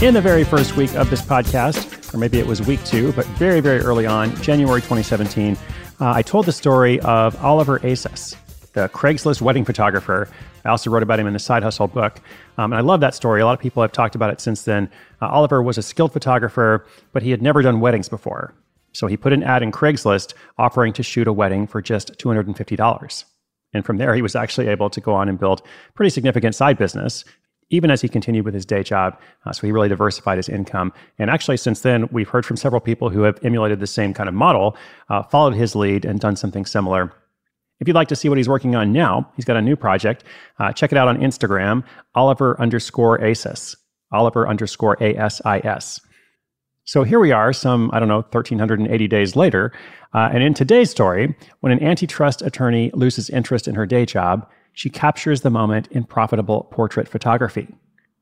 In the very first week of this podcast, or maybe it was week two, but very, very early on, January 2017, uh, I told the story of Oliver Asis, the Craigslist wedding photographer. I also wrote about him in the Side Hustle book. Um, and I love that story. A lot of people have talked about it since then. Uh, Oliver was a skilled photographer, but he had never done weddings before. So he put an ad in Craigslist offering to shoot a wedding for just $250. And from there, he was actually able to go on and build pretty significant side business, even as he continued with his day job. Uh, so he really diversified his income. And actually, since then, we've heard from several people who have emulated the same kind of model, uh, followed his lead, and done something similar. If you'd like to see what he's working on now, he's got a new project. Uh, check it out on Instagram, Oliver underscore ASIS, Oliver underscore ASIS. So here we are, some, I don't know, 1,380 days later. Uh, and in today's story, when an antitrust attorney loses interest in her day job, she captures the moment in profitable portrait photography.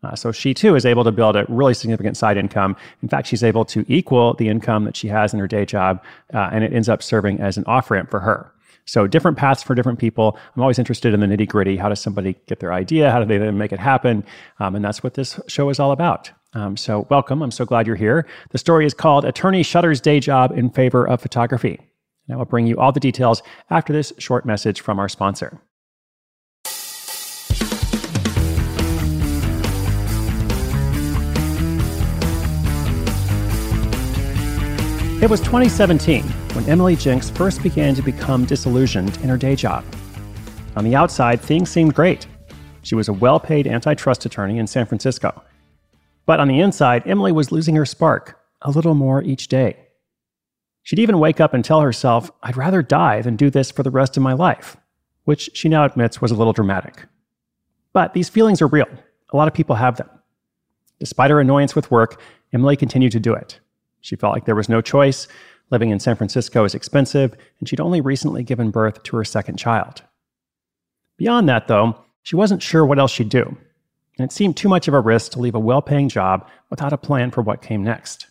Uh, so she too is able to build a really significant side income. In fact, she's able to equal the income that she has in her day job, uh, and it ends up serving as an off ramp for her. So different paths for different people. I'm always interested in the nitty gritty. How does somebody get their idea? How do they then make it happen? Um, and that's what this show is all about. Um, so welcome. I'm so glad you're here. The story is called Attorney Shutters Day Job in Favor of Photography. And I will bring you all the details after this short message from our sponsor. It was 2017 when Emily Jenks first began to become disillusioned in her day job. On the outside, things seemed great. She was a well paid antitrust attorney in San Francisco. But on the inside, Emily was losing her spark a little more each day. She'd even wake up and tell herself, I'd rather die than do this for the rest of my life, which she now admits was a little dramatic. But these feelings are real. A lot of people have them. Despite her annoyance with work, Emily continued to do it. She felt like there was no choice. Living in San Francisco is expensive, and she'd only recently given birth to her second child. Beyond that, though, she wasn't sure what else she'd do, and it seemed too much of a risk to leave a well paying job without a plan for what came next.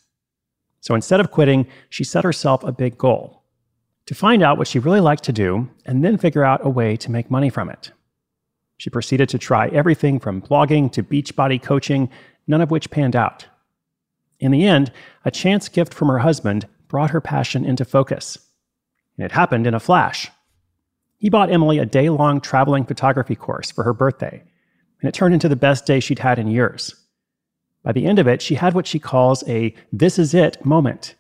So instead of quitting, she set herself a big goal to find out what she really liked to do and then figure out a way to make money from it. She proceeded to try everything from blogging to Beachbody coaching, none of which panned out. In the end, a chance gift from her husband brought her passion into focus. And it happened in a flash. He bought Emily a day long traveling photography course for her birthday, and it turned into the best day she'd had in years. By the end of it, she had what she calls a this is it moment.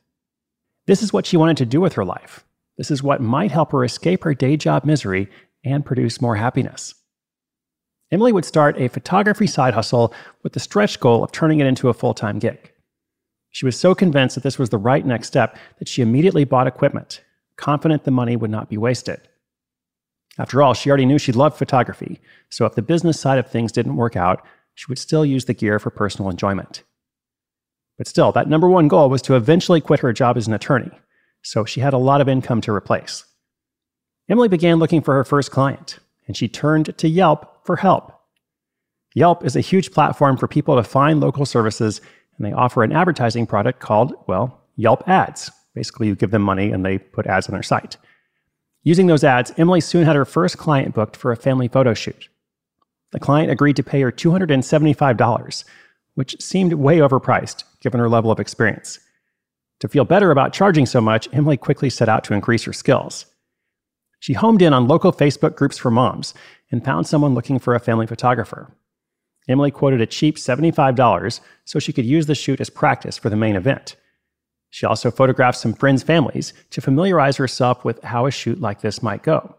This is what she wanted to do with her life. This is what might help her escape her day job misery and produce more happiness. Emily would start a photography side hustle with the stretch goal of turning it into a full time gig. She was so convinced that this was the right next step that she immediately bought equipment, confident the money would not be wasted. After all, she already knew she loved photography, so if the business side of things didn't work out, she would still use the gear for personal enjoyment. But still, that number one goal was to eventually quit her job as an attorney, so she had a lot of income to replace. Emily began looking for her first client, and she turned to Yelp for help. Yelp is a huge platform for people to find local services and they offer an advertising product called, well, Yelp Ads. Basically, you give them money and they put ads on their site. Using those ads, Emily soon had her first client booked for a family photo shoot. The client agreed to pay her $275, which seemed way overpriced given her level of experience. To feel better about charging so much, Emily quickly set out to increase her skills. She homed in on local Facebook groups for moms and found someone looking for a family photographer. Emily quoted a cheap $75 so she could use the shoot as practice for the main event. She also photographed some friends' families to familiarize herself with how a shoot like this might go.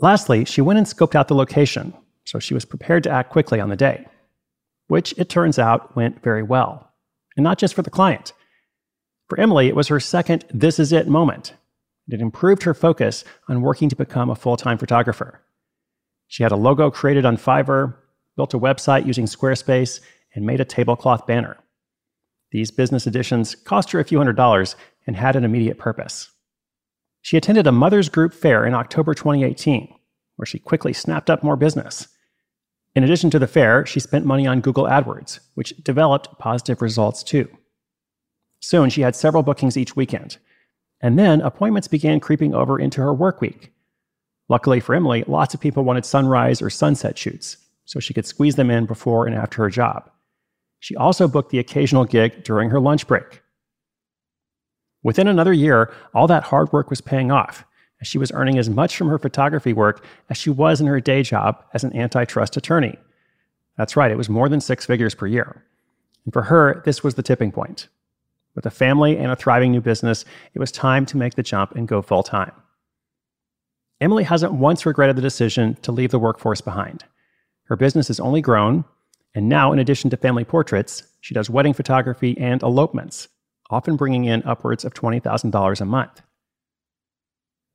Lastly, she went and scoped out the location, so she was prepared to act quickly on the day, which it turns out went very well. And not just for the client. For Emily, it was her second this is it moment. It improved her focus on working to become a full time photographer. She had a logo created on Fiverr, built a website using Squarespace, and made a tablecloth banner. These business additions cost her a few hundred dollars and had an immediate purpose. She attended a mother's group fair in October 2018, where she quickly snapped up more business. In addition to the fair, she spent money on Google AdWords, which developed positive results too. Soon, she had several bookings each weekend. And then appointments began creeping over into her work week. Luckily for Emily, lots of people wanted sunrise or sunset shoots, so she could squeeze them in before and after her job. she also booked the occasional gig during her lunch break. Within another year, all that hard work was paying off, as she was earning as much from her photography work as she was in her day job as an antitrust attorney. That's right, it was more than six figures per year. And for her, this was the tipping point. With a family and a thriving new business, it was time to make the jump and go full time. Emily hasn't once regretted the decision to leave the workforce behind. Her business has only grown, and now, in addition to family portraits, she does wedding photography and elopements, often bringing in upwards of $20,000 a month.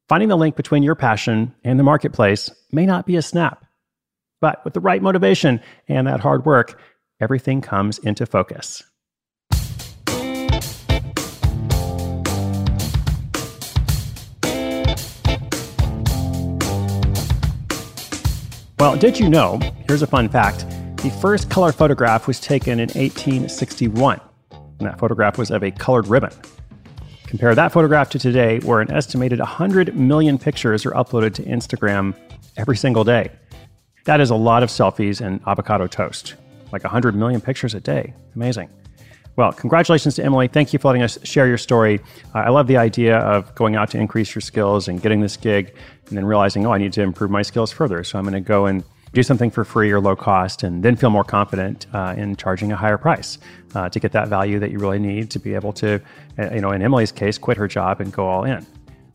Finding the link between your passion and the marketplace may not be a snap, but with the right motivation and that hard work, everything comes into focus. Well, did you know? Here's a fun fact the first color photograph was taken in 1861, and that photograph was of a colored ribbon. Compare that photograph to today, where an estimated 100 million pictures are uploaded to Instagram every single day. That is a lot of selfies and avocado toast, like 100 million pictures a day. Amazing. Well, congratulations to Emily. Thank you for letting us share your story. Uh, I love the idea of going out to increase your skills and getting this gig and then realizing, oh, I need to improve my skills further. So I'm going to go and do something for free or low cost and then feel more confident uh, in charging a higher price uh, to get that value that you really need to be able to, uh, you know, in Emily's case, quit her job and go all in.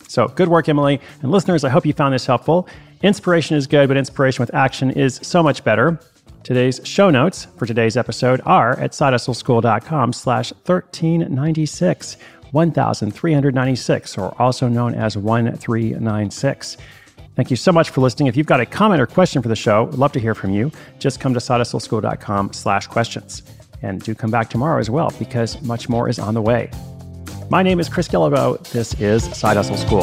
So good work, Emily. And listeners, I hope you found this helpful. Inspiration is good, but inspiration with action is so much better. Today's show notes for today's episode are at sidehustleschool.com slash 1396, 1396, or also known as 1396. Thank you so much for listening. If you've got a comment or question for the show, love to hear from you. Just come to sidehustleschool.com slash questions. And do come back tomorrow as well, because much more is on the way. My name is Chris Guillebeau. This is Side Hustle School.